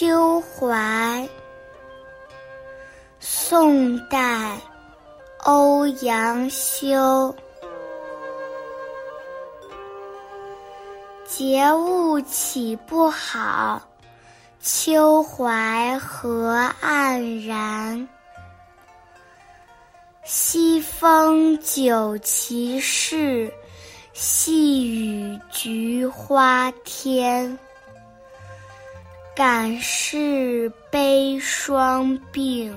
秋槐，宋代，欧阳修。节物岂不好？秋槐何黯然？西风酒旗士，细雨菊花天。感事悲霜鬓，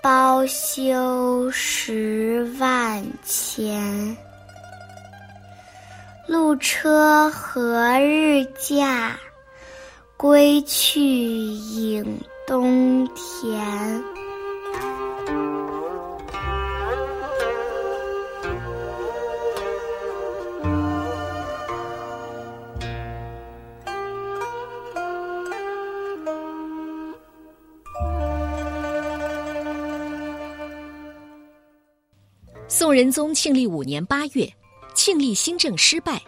包羞十万钱。路车何日驾？归去影东田。宋仁宗庆历五年八月，庆历新政失败，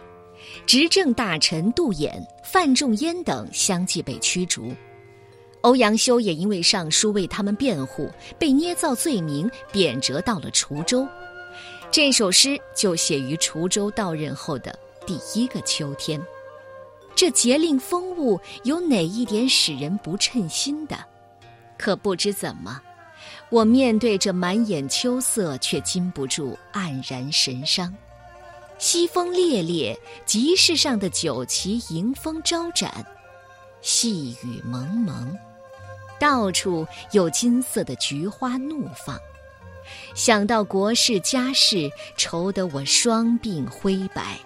执政大臣杜衍、范仲淹等相继被驱逐，欧阳修也因为上书为他们辩护，被捏造罪名贬谪到了滁州。这首诗就写于滁州到任后的第一个秋天。这节令风物有哪一点使人不称心的？可不知怎么。我面对着满眼秋色，却禁不住黯然神伤。西风烈烈，集市上的酒旗迎风招展，细雨蒙蒙，到处有金色的菊花怒放。想到国事家事，愁得我双鬓灰白，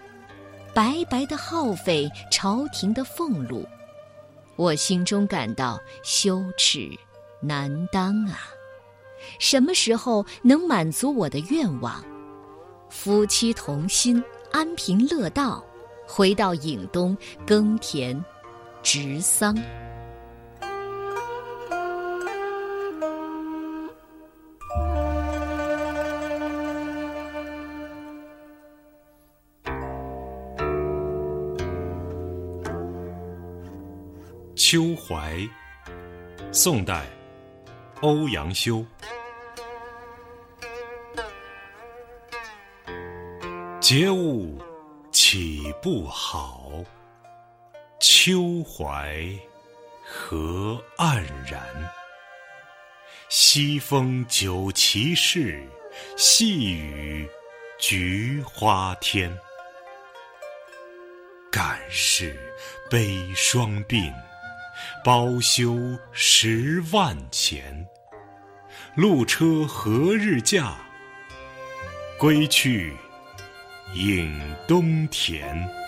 白白的耗费朝廷的俸禄，我心中感到羞耻难当啊！什么时候能满足我的愿望？夫妻同心，安贫乐道，回到颍东耕田、植桑。秋怀，宋代，欧阳修。节物岂不好？秋怀何黯然？西风酒旗事，细雨菊花天。感事悲双鬓，包羞十万钱。路车何日驾？归去。影东田。